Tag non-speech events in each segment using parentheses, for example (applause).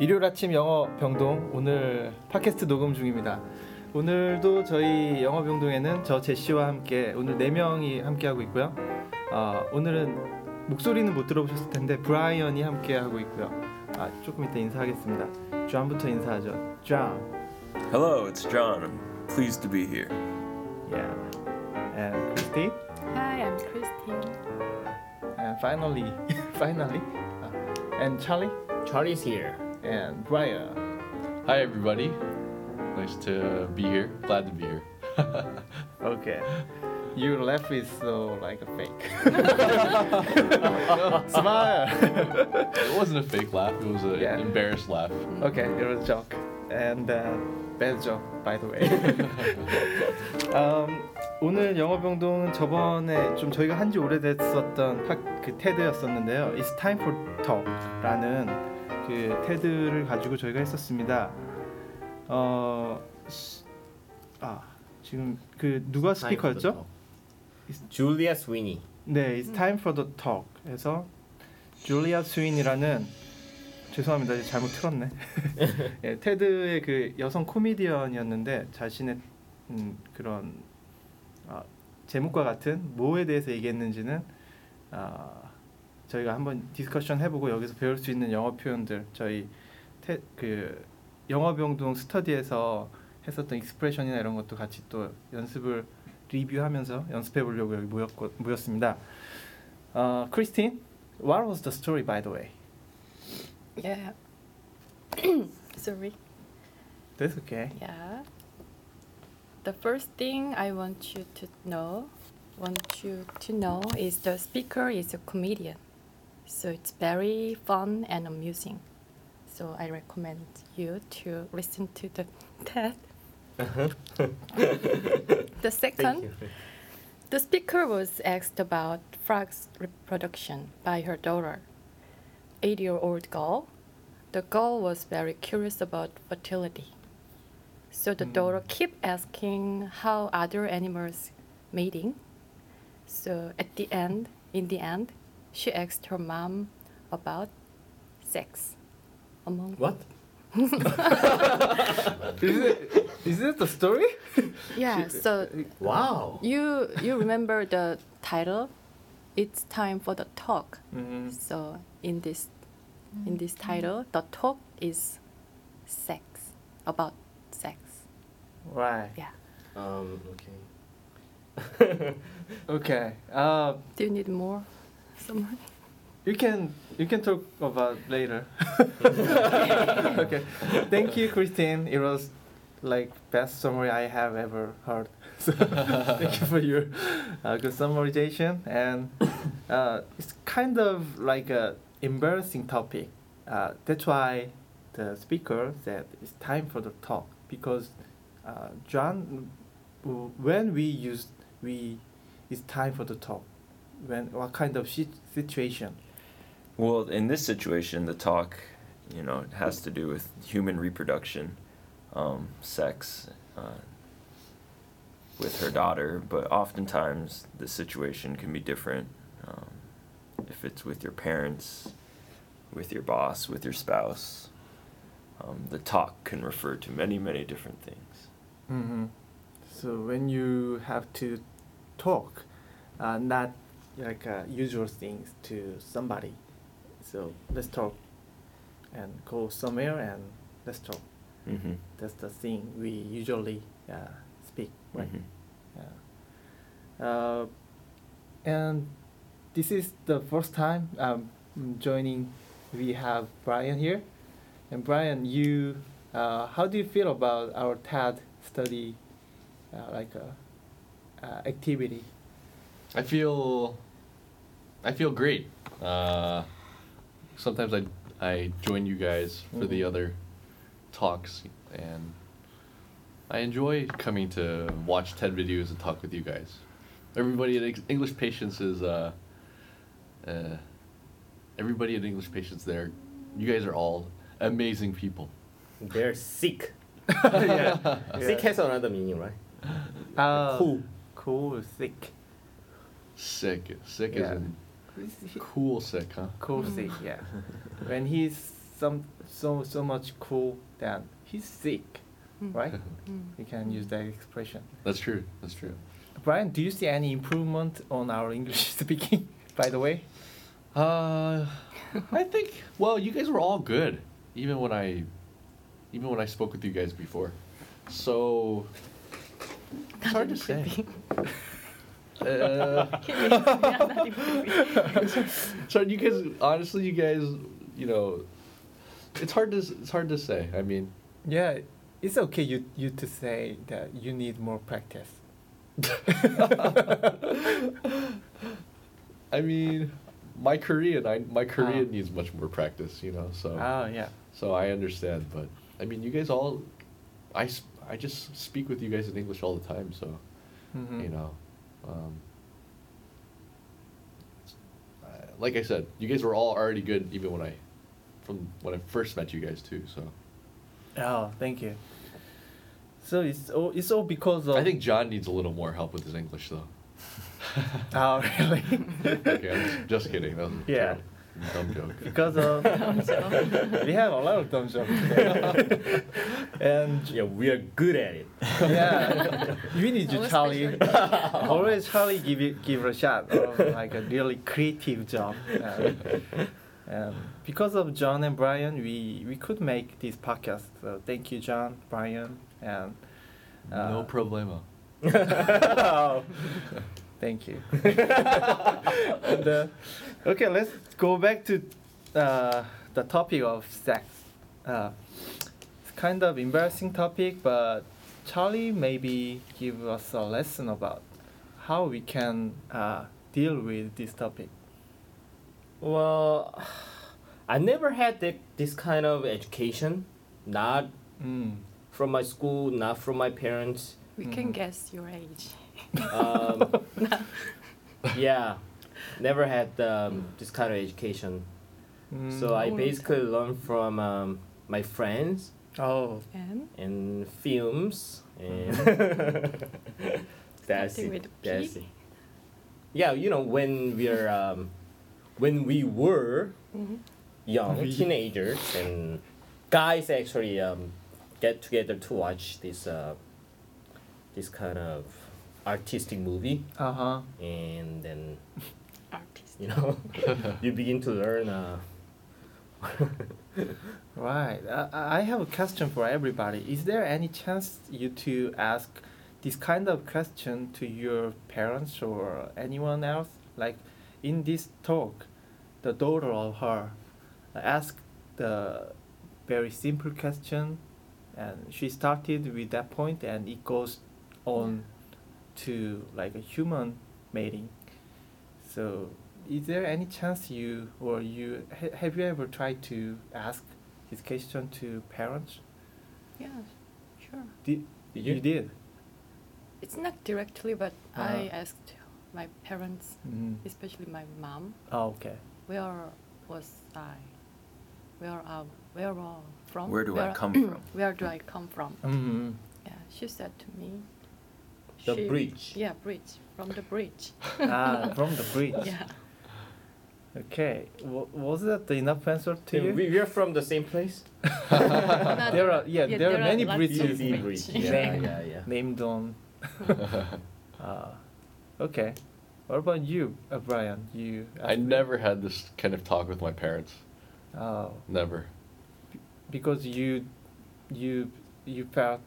일요일 아침 영어 병동 오늘 팟캐스트 녹음 중입니다. 오늘도 저희 영어 병동에는 저 제시와 함께 오늘 네 명이 함께 하고 있고요. 어, 오늘은 목소리는 못 들어보셨을 텐데 브라이언이 함께 하고 있고요. 아, 조금 이따 인사하겠습니다. 존부터 인사하죠. 존. Hello, it's John. I'm pleased to be here. Yeah. And Christy. Hi, I'm Christine. And finally, (laughs) finally. uh, and Charlie. Charlie's here. And Brian. Hi, everybody. Nice to be here. Glad to be here. Okay. Your laugh is so like a fake. Smile. It wasn't a fake laugh, it was an Yeah. embarrassed laugh. Okay, it was a joke. And uh, bad joke, by the way. um, 오늘 영어 병동은 저번에 좀 저희가 한 지 오래됐었던 학- 그 테드였었는데요. It's time for talk라는 그 테드를 가지고 저희가 했었습니다. 어, 시- 아 지금 그 누가 스피커였죠? 줄리아 스위니. 네, It's time for the talk. 해서 줄리아 스윈이라는 죄송합니다, 잘못 틀었네. (laughs) 예, 테드의 그 여성 코미디언이었는데 자신의 음, 그런 아, 제목과 같은 뭐에 대해서 얘기했는지는 아, 저희가 한번 디스커션 해보고 여기서 배울 수 있는 영어 표현들 저희 테, 그 영어 병동 스터디에서 했었던 익스프레션이나 이런 것도 같이 또 연습을 리뷰하면서 연습해 보려고 여기 모였고, 모였습니다. 어, 크리스틴, what was the story by the way? Yeah. Sorry. That's okay. Yeah. The first thing I want you to know, want you to know is the speaker is a comedian. So it's very fun and amusing. So I recommend you to listen to the (laughs) TED. (laughs) the second, The speaker was asked about frog's reproduction by her daughter, eight year old girl. The girl was very curious about fertility. So the Mm. daughter kept asking how other animals mating. So at the end, in the end, she asked her mom about sex among What? (laughs) Is it is it the story? Yeah, so Wow. you you remember the title? It's time for the talk. 음, So in this in this title, the talk is sex about sex. right. Yeah. Um. Okay. (laughs) Okay. Uh, Do you need more? Someone? you can you can talk about later. (laughs) okay. Thank you, Christine. It was like best summary I have ever heard. (laughs) So thank you for your uh, good summarization, and uh, it's kind of like a embarrassing topic. Uh, that's why the speaker said it's time for the talk because uh, John, when we use we, it's time for the talk. When what kind of situation? Well, in this situation, the talk, you know, it has to do with human reproduction, um, sex, uh, with her daughter. But oftentimes, the situation can be different. Um, if it's with your parents, with your boss, with your spouse, um, the talk can refer to many, many different things. Mm-hmm. So when you have to talk, uh, not like uh, usual things to somebody. So let's talk, and go somewhere and let's talk. Mm-hmm. That's the thing we usually uh, speak, right? Mhm. Yeah. Uh, and this is the first time um, joining. We have Brian here, and Brian, you, uh, how do you feel about our TED study, uh, like a, uh, activity? I feel I feel great. Uh, sometimes I I join you guys for the Mhm. other talks and I enjoy coming to watch TED videos and talk with you guys. Everybody at English Patience is uh, uh, everybody at English Patience there. You guys are all amazing people. They're sick. (laughs) (laughs) yeah. Sick has another meaning, right? Uh, Cool. Cool, thick. Sick, sick Yeah. is in cool sick, huh? Cool, thick. Yeah. (laughs) when he's some so so much cool that he's sick, Mm. right? (laughs) Mm. You can use that expression. That's true. That's true. Brian, do you see any improvement on our English (laughs) speaking? By the way, Uh, I think. Well, you guys were all good, even when I, even when I spoke with you guys before. So it's hard to say. Uh, (laughs) so you guys, honestly, you guys, you know, it's hard to it's hard to say. I mean, yeah, it's okay you you to say that you need more practice. (laughs) I mean, my Korean, I my Korean Ah. needs much more practice. You know, so. Oh yeah. So I understand, but I mean, you guys all, I I just speak with you guys in English all the time, so Mhm. you know, um, like I said, you guys were all already good even when I, from when I first met you guys too. So Oh, thank you. So it's all it's all because of. I think John needs a little more help with his English though. (laughs) Oh really? (laughs) okay, I'm just, just kidding. Yeah. terrible- dumb joke. (laughs) because of (laughs) we have a lot of dumb jokes (laughs) and Yeah, we are good at it. yeah, we need you, Always Charlie. Always Charlie give it give it a shot of like a really creative job. Um, um, because of John and Brian, we we could make this podcast. So thank you, John, Brian, and uh, no problemo. Thank you. (laughs) and, uh, okay, let's go back to uh, the topic of sex. Uh, it's kind of embarrassing topic, but Charlie maybe give us a lesson about how we can uh, deal with this topic. Well, I never had that, this kind of education. Not Mm. from my school, not from my parents. We can Mhm. guess your age. Um, (laughs) yeah, never had um, this kind of education. Mm. So I Mm. basically learned from um, my friends oh, And and films and (laughs) that's Starting it. That's it. Yeah, you know when we're um, when we were Mhm. young We- teenagers and guys actually um, get together to watch this uh, this kind of artistic movie uh huh. and then (laughs) artist. you know (laughs) you begin to learn uh, (laughs) Right. I, I have a question for everybody. Is there any chance you to ask this kind of question to your parents or anyone else? Like in this talk, the daughter of her asked the very simple question, and she started with that point, and it goes on to like a human mating. So, is there any chance you or you ha- have you ever tried to ask this question to parents? Yeah, sure. Did Did you? you? did? It's not directly, but I Uh-huh. asked my parents, Mm. especially my mom, Oh, okay. where was I? Where are where are from? Where do I come (clears throat) from? Where do I come from? Mm-hmm. Yeah, she said to me. The she- bridge. Yeah, bridge from the bridge. ah, (laughs) from the bridge. Yeah. Okay. W- was that enough answer to you? we, we are from the same place (laughs) There are- yeah, there are many lots bridges. of bridge. bridge. Yeah, yeah, yeah. Named on. uh, (laughs) okay. What about you, uh, Brian? You. I asked me- never had this kind of talk with my parents. Oh, Never. because you, you, you felt.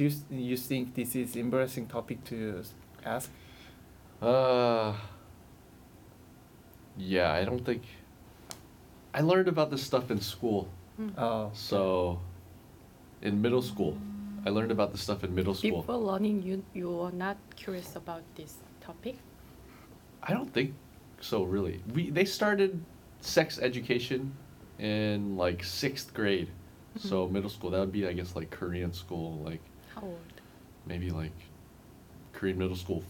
Do you, you think this is embarrassing topic to ask? Uh, yeah, I don't think. I learned about this stuff in school. Mm. Oh. So, in middle school, I learned about this stuff in middle school. Before learning, you you were not curious about this topic. I don't think so, really. We they started sex education in like sixth grade, so Mhm. middle school that would be I guess like Korean school, like How old? maybe like Korean middle school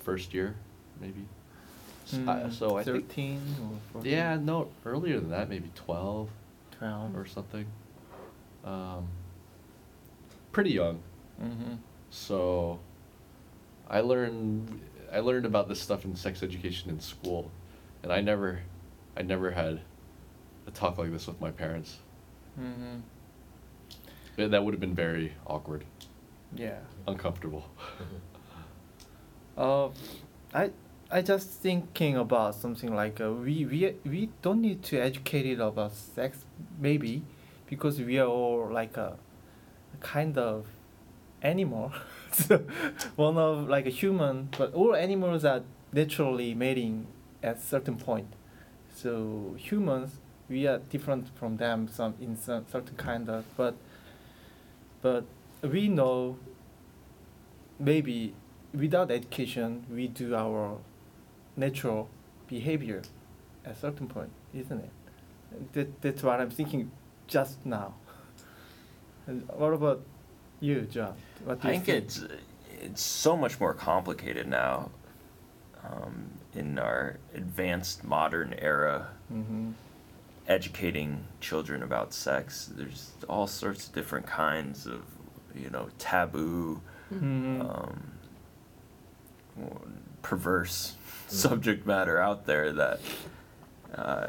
first year, maybe. S- I- Mm, so I think 13 or 14? yeah, no earlier than that, maybe twelve 12. or something. Um, pretty young. Mm-hmm. So I learned I learned about this stuff in sex education in school and I never I never had a talk like this with my parents. hmm Yeah, that would have been very awkward, Yeah. uncomfortable. Uh, (laughs) I I just thinking about something like uh, we we we don't need to educate it about sex maybe because we are all like a kind of animal (laughs) so one of like a human but all animals are naturally mating at certain point so humans we are different from them some in some certain kind of but but we know maybe without education we do our natural behavior at a certain point isn't it that, that's what i'm thinking just now (laughs) and what about you john what do I you think it's it's so much more complicated now. Um, in our advanced modern era, mm-hmm. educating children about sex, there's all sorts of different kinds of, you know, taboo, Mm-hmm. um, perverse subject matter out there that, uh,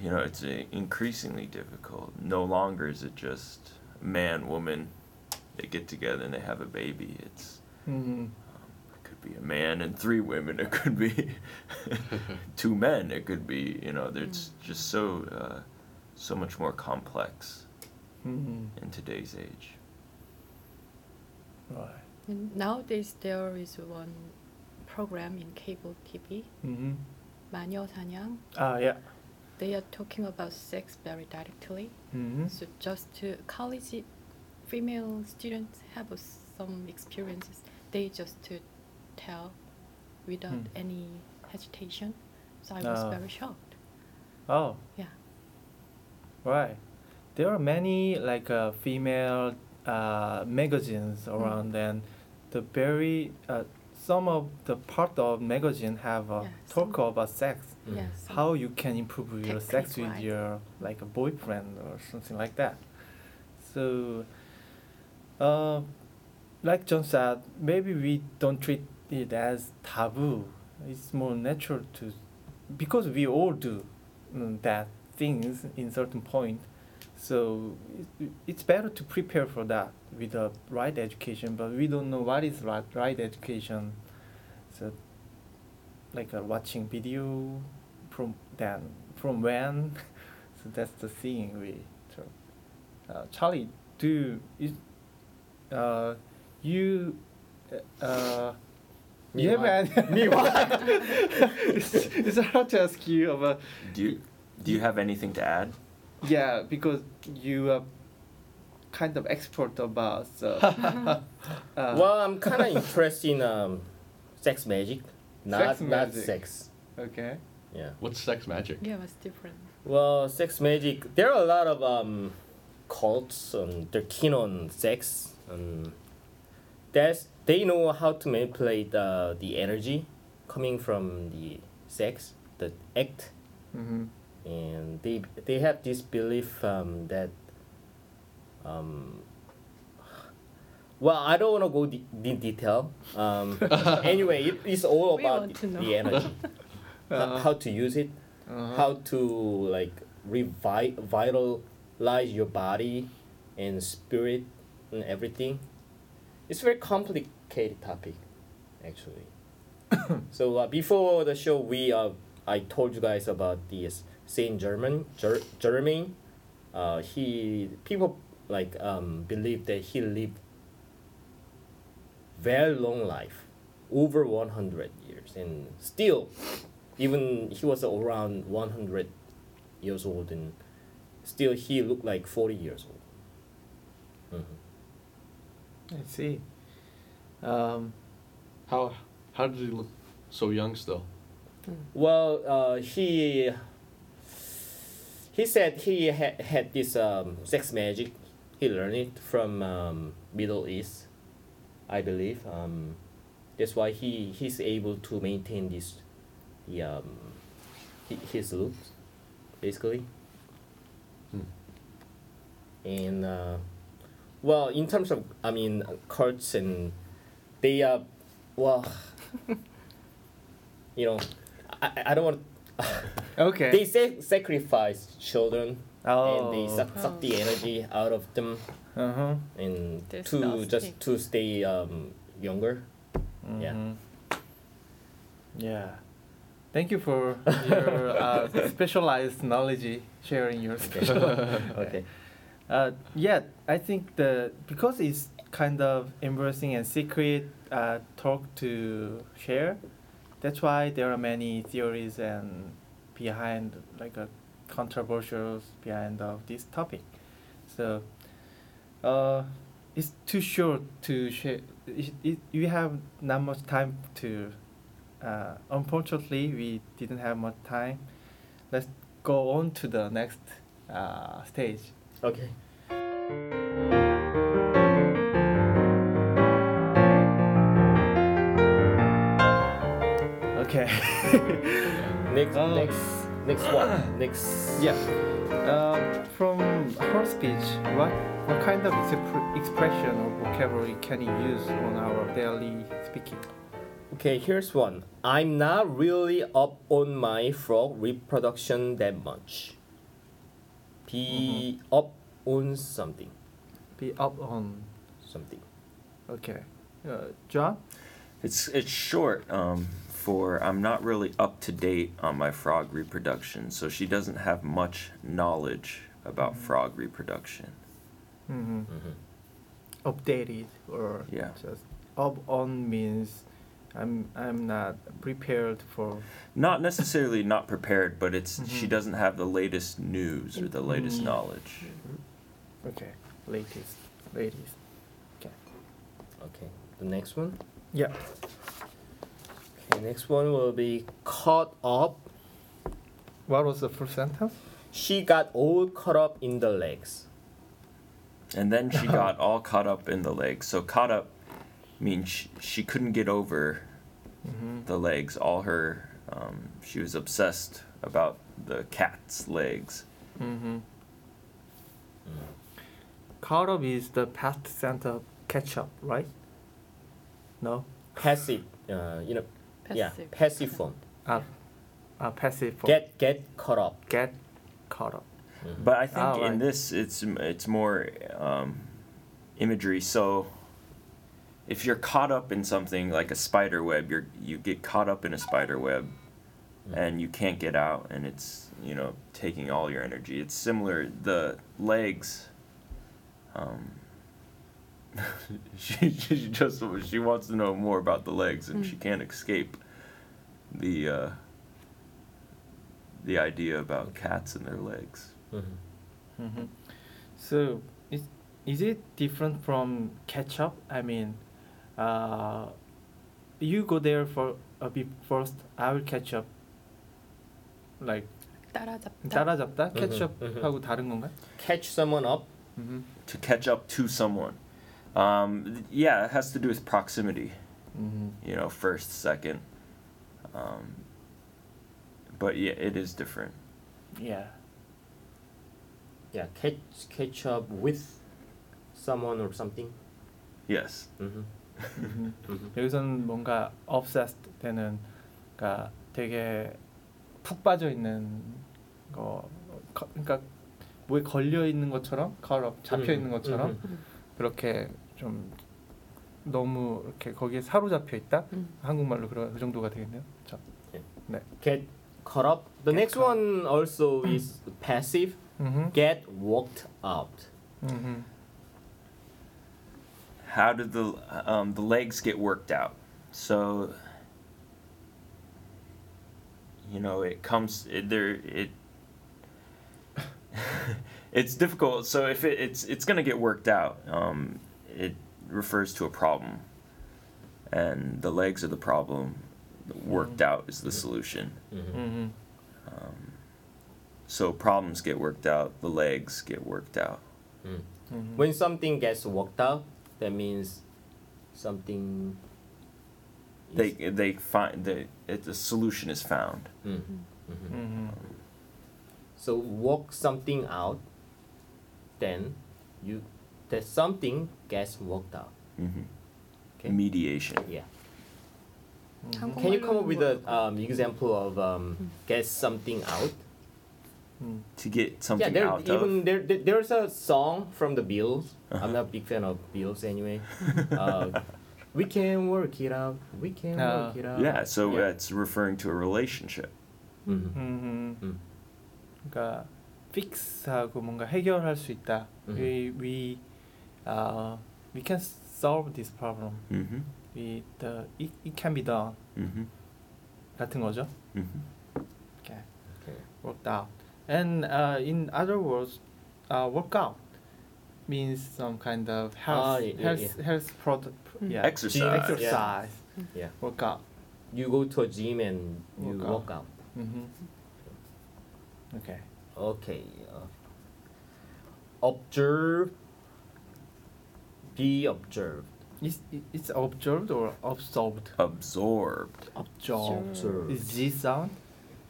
you know, it's increasingly difficult. No longer is it just man, woman, they get together and they have a baby. It's Mm-hmm. it could be a man and three women. It could be (laughs) two men. It could be you know. There's just so uh, so much more complex Mm-hmm. in today's age. right And nowadays there is one program in cable TV, mm-hmm. 마녀 사냥. ah yeah They are talking about sex very directly. mm-hmm. So just to college female students have uh, some experiences. They just to tell without Hmm. any hesitation. So I was Ah. very shocked. oh Yeah. Right. There are many like uh, female uh, magazines around, and the very uh, some of the part of magazine have a Yeah, talk some- about sex, Mm. Yes. how you can improve your sex Technique, with right. your like a boyfriend or something like that. So, uh, like John said, maybe we don't treat it as taboo. It's more natural to, because we all do mm, that things in certain point. So it, it's better to prepare for that with the right education. But we don't know what is right right education. So, like uh, watching video from then from when. (laughs) so that's the thing we. Uh, Charlie, do is, uh, you, uh, Me you have what? any? Me (laughs) what? it's, it's hard to ask you about. Do you do you have anything to add? Yeah, because you are kind of expert about. So, (laughs) uh, well, I'm kind of interested in um, sex magic, not Sex not sex. okay. Yeah. What's sex magic? Yeah, it was different. Well, sex magic. There are a lot of um, cults and they're keen on sex. And that's they know how to manipulate uh, the energy coming from the sex, the act, Mm-hmm. And they they have this belief um, that. Um, well, I don't want to go de- in detail. Um, (laughs) anyway, it, it's all We about the, energy, (laughs) Uh-huh. how to use it Uh-huh. how to like revitalize your body and spirit and everything. It's very complicated topic, actually. (coughs) so uh, before the show, we uh, I told you guys about this Saint German Ger- Germain. Uh, he people like um, believe that he lived very long life, over one hundred years, and still even he was around 100 years old and still he looked like 40 years old Mhm. I see. Um, How how did he look so young still? well uh, he he said he had, had this um, sex magic. He learned it from um, middle east i believe. Um, that's why he he's able to maintain this the um, his looks basically. Hmm. and uh, well in terms of i mean cults and they uh well (laughs) you know i, I- I don't want (laughs) Okay. they sa- sacrifice children oh. and they suck, suck the energy out of them Uh huh. and to just to stay um, younger. Yeah. Mhm. Yeah. Thank you for your uh, (laughs) specialized knowledge sharing your special. (laughs) Okay. Uh, yeah, I think the because it's kind of embarrassing and secret uh, talk to share. That's why there are many theories and behind like a controversials behind of this topic. So, uh, it's too short to share. It, it, you have not much time to. Uh, unfortunately, we didn't have much time. Let's go on to the next uh, stage. Okay. Next, Oh. next, next one. Next. yeah. Um, from her speech, what what kind of expre- expression or vocabulary can you use on our daily speaking? Okay, here's one. I'm not really up on my frog reproduction that much. Be up on something. Be up on. Something. Okay. Uh, John. It's it's short um, for I'm not really up to date on my frog reproduction, so she doesn't have much knowledge about frog reproduction. Mm-hmm. Mhm. Updated or Yeah. just up on means I'm I'm not prepared for. Not necessarily not prepared, but it's she Mhm. doesn't have the latest news or the latest Mm. knowledge. Okay. Latest. Latest. Okay. Okay. The next one. Yeah. Okay, next one will be caught up. What was the first sentence? She got all caught up in the legs. And then she got all caught up in the legs. So caught up means she, she couldn't get over Mm-hmm. the legs. All her um, she was obsessed about the cat's legs. Mm-hmm. Caught up is the past tense of catch up, right? No? Passive. Uh, you know. Yeah. Passive. Passive form. Uh, uh, passive form. Get get caught up. Get caught up. Mhm. But I think Ah, in right. this, it's it's more um, imagery. So if you're caught up in something like a spider web, you're you get caught up in a spider web, Mm. and you can't get out, and it's you know taking all your energy. It's similar. The legs. Um, (laughs) she, she just she wants to know more about the legs, and she Mm. can't escape the uh, the idea about cats and their legs. Mhm. Mm-hmm. So, is, is it different from catch up? I mean, uh, you go there for a bit first, I will catch up. Like, 따라잡다. 따라잡다? catch Mhm, up mhm. 하고 다른 건가요? Catch someone up. Mm-hmm. to catch up to someone. Um, yeah, it has to do with proximity. Mm-hmm. You know, first, second. Um, but yeah, it is different. Yeah. Yeah. Catch catch up with someone or something. Yes. Mhm. Mhm. (laughs) Mhm. 여기서는 뭔가 obsessed 되는, 그러니까 되게 푹 빠져 있는 거, 거- 그러니까 뭐에 걸려 있는 것처럼, caught up, 잡혀 있는 음, 것처럼 음, 음. 그렇게 좀 너무 이렇게 거기에 사로잡혀 있다. 음. 한국말로 그런 그 정도가 되겠네요. 그렇죠. Get caught up. The Get next caught. one also is passive. 음. Get walked out. 음. How did the um, the legs get worked out? So, you know, it comes it, there. It (laughs) it's difficult. So if it, it's it's gonna get worked out. Um, it refers to a problem, and the legs of the problem worked mm-hmm. out is the solution. Mm-hmm. mm-hmm. Um, so problems get worked out, the legs get worked out. Mm. mm-hmm. When something gets worked out, that means something. They they find the it, the solution is found. Mm. Mm-hmm. Um, so work something out, then you that something gets worked out. Mm-hmm. Okay. Mediation. Yeah. Mm-hmm. Can you come up with an um, example of um, mm. get something out? Mm. To get something yeah, there, out even of? There, there, there's a song from the Beatles. Uh-huh. I'm not a big fan of Beatles anyway. (laughs) uh, we can work it out. We can uh, work it out. Yeah, so yeah. that's referring to a relationship. Mm-hmm. Mm-hmm. Mm. 그러니까 fix하고 뭔가 해결할 수 있다. Mm-hmm. We we uh, we can solve this problem. Mm-hmm. We the it, it can be done Mm-hmm. 같은 거죠. Mm-hmm. Okay, Okay. worked out. And uh, in other words, uh, workout means some kind of health Ah, yeah, yeah, health health product. Mm. Yeah, Exercise. Yeah. exercise. Yeah. Workout. You go to a gym and you Work out. work out. Mm-hmm. Okay. Okay. Uh, observe. be observed. It's it's observed or absorbed. Absorbed. Absorbed. Observed. Is G sound?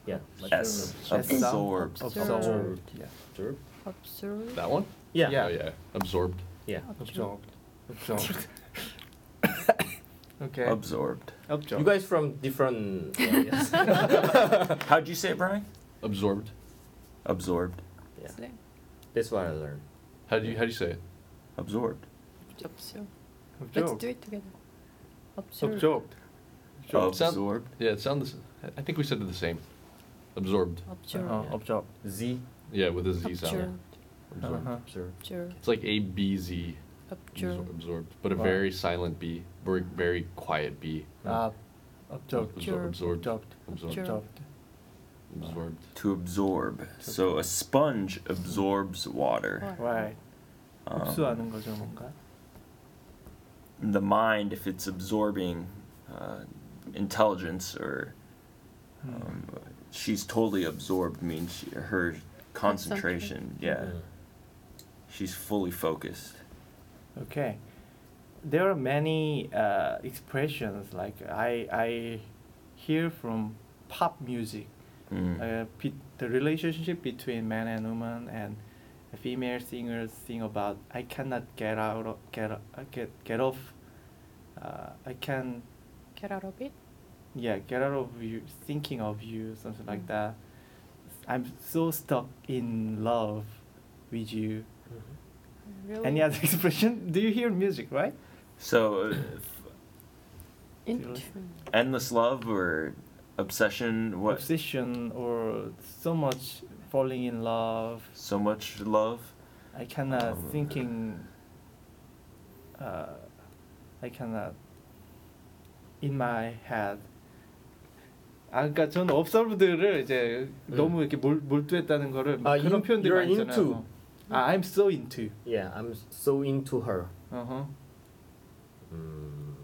Yeah. like S. S sound? Absorbed. Absorbed. Yeah. Observe. observe. That one? Yeah. Yeah. Oh yeah. Absorbed. Yeah. Absorbed. Absorbed. (laughs) okay. Absorbed. Absorbed. You guys from different areas. (laughs) How'd you say it, Brian? Absorbed. Absorbed. yeah. 네. That's what I learned. How do you how do you say it? Absorbed. observe. Let's Absorbed. do it together. Observe. Absorbed. Absorbed. Sound- Absorbed. Yeah, it sounds. I think we said it the same. Absorbed. Observe. Uh-huh. Absorbed. Z. Yeah, with a Z sound. Observe. Absorbed. Uh-huh. Observe. Observe. It's like A B Z. Observe. Absor- Absorbed, but a Wow. very silent B, very very quiet B. Uh, absorbed. Absor- absorbed. Absorbed. Absorbed. Absorbed. Absorbed. To absorb. So a sponge absorbs water. Right. Um, 흡수하는 거죠 뭔가. the mind, if it's absorbing uh, intelligence or 음. um, she's totally absorbed means she, her concentration. Yeah, Mm. she's fully focused. Okay. There are many uh, expressions like I I hear from pop music. Mm. Uh, pe- the relationship between man and woman and female singers sing about I cannot get out of, get uh, get get off. Uh, I can Get out of it. yeah get out of you thinking of you something like Mm. that. I'm so stuck in love with you. Mhm. Really. Any other (laughs) expression? Do you hear music right? So, uh, Into. endless love or obsession? What? Obsession or so much falling in love. So much love. I cannot Um, thinking. Uh, I cannot. In my head. 아, 그러니까 저는 observed를 이제 음. 너무 이렇게 몰, 몰두했다는 거를 막 아, 그런 in- 표현들이 you're 많이 있잖아요. into. 아, I'm so into. Yeah, I'm so into her. 어허. Mm.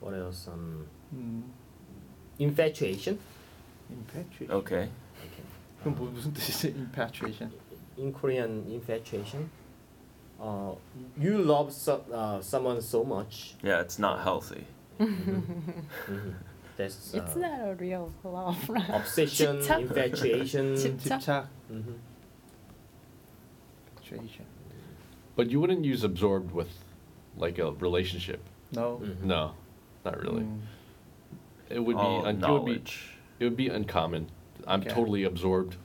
What else? Um, 음, infatuation. infatuation. Okay. Okay. 그럼 뭐 무슨 뜻이지? infatuation. In Korean, infatuation. Uh, you love so, uh, someone so much. Yeah, it's not healthy. Mhm. That's uh, It's not a real love. obsession, (laughs) 집착? infatuation. 집- 집착. Mhm. infatuation. But you wouldn't use absorbed with like a relationship. No. Mhm. No, not really. 음, It would be. All un- it would be. knowledge. It would be uncommon. I'm Okay. totally absorbed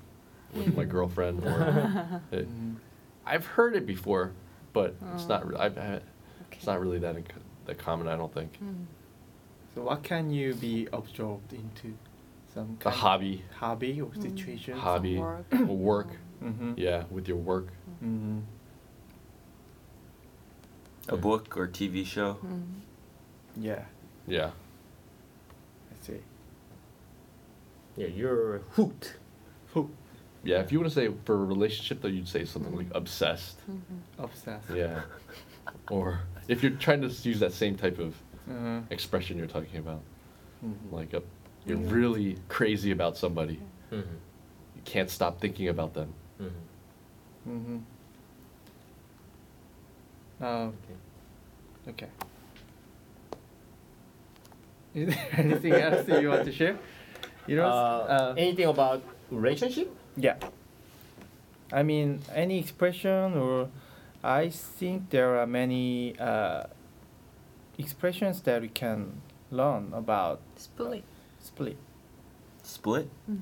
with my girlfriend. Or (laughs) it, I've heard it before, but it's not. Oh. re- I've, I, Okay. it's not really that inc- that common. I don't think. Mm. So what can you be absorbed into? Some A kind hobby, of hobby or Mm. situation? Some Hobby. Work. or work. Mm-hmm. Yeah, with your work. Mm-hmm. A book or TV show. Mm. Yeah, Yeah. I see. Yeah, you're hooked. Hook, Yeah. If you want to say for a relationship, though, you'd say something like obsessed. Mhm. obsessed. Yeah. or if you're trying to use that same type of Uh-huh. expression you're talking about, Mhm. like a, you're Yeah. really crazy about somebody, Mhm. you can't stop thinking about them. Mhm. Mm-hmm. Uh, Okay. okay. Is there anything else that you want to share? You know, Uh, uh, anything about relationship? yeah. I mean, any expression or I think there are many uh, expressions that we can learn about Split. split? Split? Mm.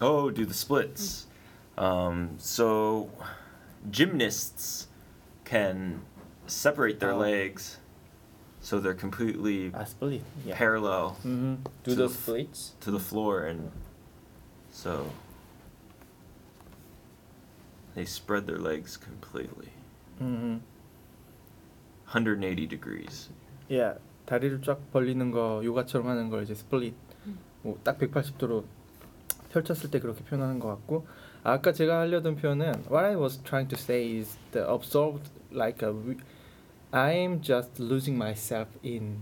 Oh, do the splits. Um, so, gymnasts can separate their Oh. legs so they're completely 아, split. Yeah. parallel Mm-hmm. Do To the the f- splits? to the floor, and so they spread their legs completely. Mm-hmm. 180 degrees. Yeah. 다리를 쫙 벌리는 거 요가처럼 하는 걸 이제 스플릿. 음. 뭐딱 180도로 펼쳤을 때 그렇게 표현하는 것 같고 아까 제가 하려던 표현은 what I was trying to say is the absorbed like a re- I'm just losing myself in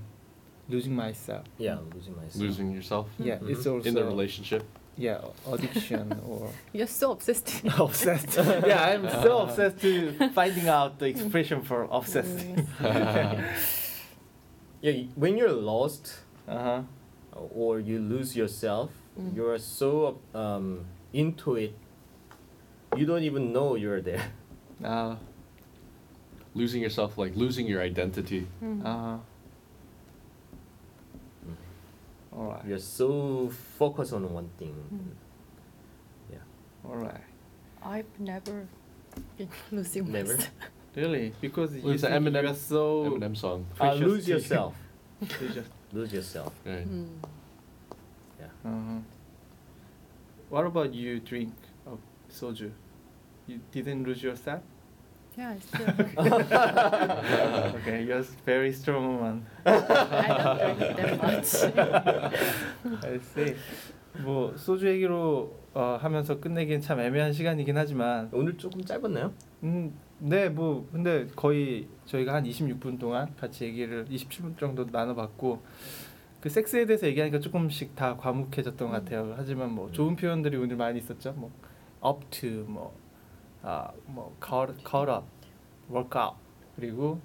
losing myself. Yeah, losing myself. Losing yourself Yeah, Mhm. it's also in the relationship. yeah addiction (laughs) or You're so obsessed. (laughs) obsessed. yeah, I'm so (laughs) obsessed to finding out the expression for obsessed. Yeah, when you're lost uh huh. or you lose yourself, Mm. you're so um, into it, you don't even know you're there. Uh, Losing yourself, like losing your identity. Mm. uh huh. All right. You're so focused on one thing. Mm. All right. I've never been (laughs) losing Never? myself. Really? Because Well, you it's an Eminem, you're so Eminem song. Uh, lose to you. (laughs) yourself. lose yourself. Right. Mm. Uh-huh. What about you drink of soju? You didn't lose yourself? Yeah, I still. okay, you're very strong one. I don't drink that much. (laughs) I see. 뭐 소주 얘기로 어, 하면서 끝내기엔 참 애매한 시간이긴 하지만 오늘 조금 짧았나요? 음, 네, 뭐 근데 거의 저희가 한 26분 동안 같이 얘기를 27분 정도 나눠봤고 그 섹스에 대해서 얘기하니까 조금씩 다 과묵해졌던 것 같아요. 하지만 뭐 좋은 표현들이 오늘 많이 있었죠. 뭐 up to 뭐 아, 뭐 caught, caught up, workout 그리고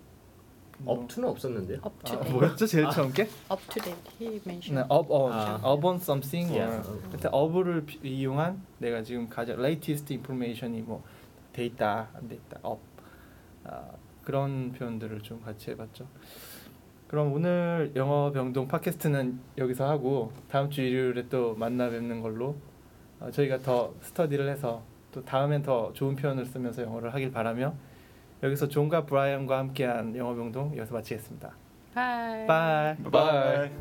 뭐, 업투는 없었는데요. Up to 아, date. 뭐였죠 제일 처음 게? Up to date. He 네, mentioned. up on, 아. up on something Yeah. or 하여튼 up을 비- 이용한 내가 지금 가장 latest information이 뭐 돼 있다 안 돼 있다 up 아, 그런 표현들을 좀 같이 해봤죠. 그럼 오늘 영어 병동 팟캐스트는 여기서 하고 다음 주 일요일에 또 만나 뵙는 걸로 어, 저희가 더 스터디를 해서 또 다음엔 더 좋은 표현을 쓰면서 영어를 하길 바라며 여기서 존과 브라이언과 함께한 영어 병동 여기서 마치겠습니다. Bye. 바이. Bye.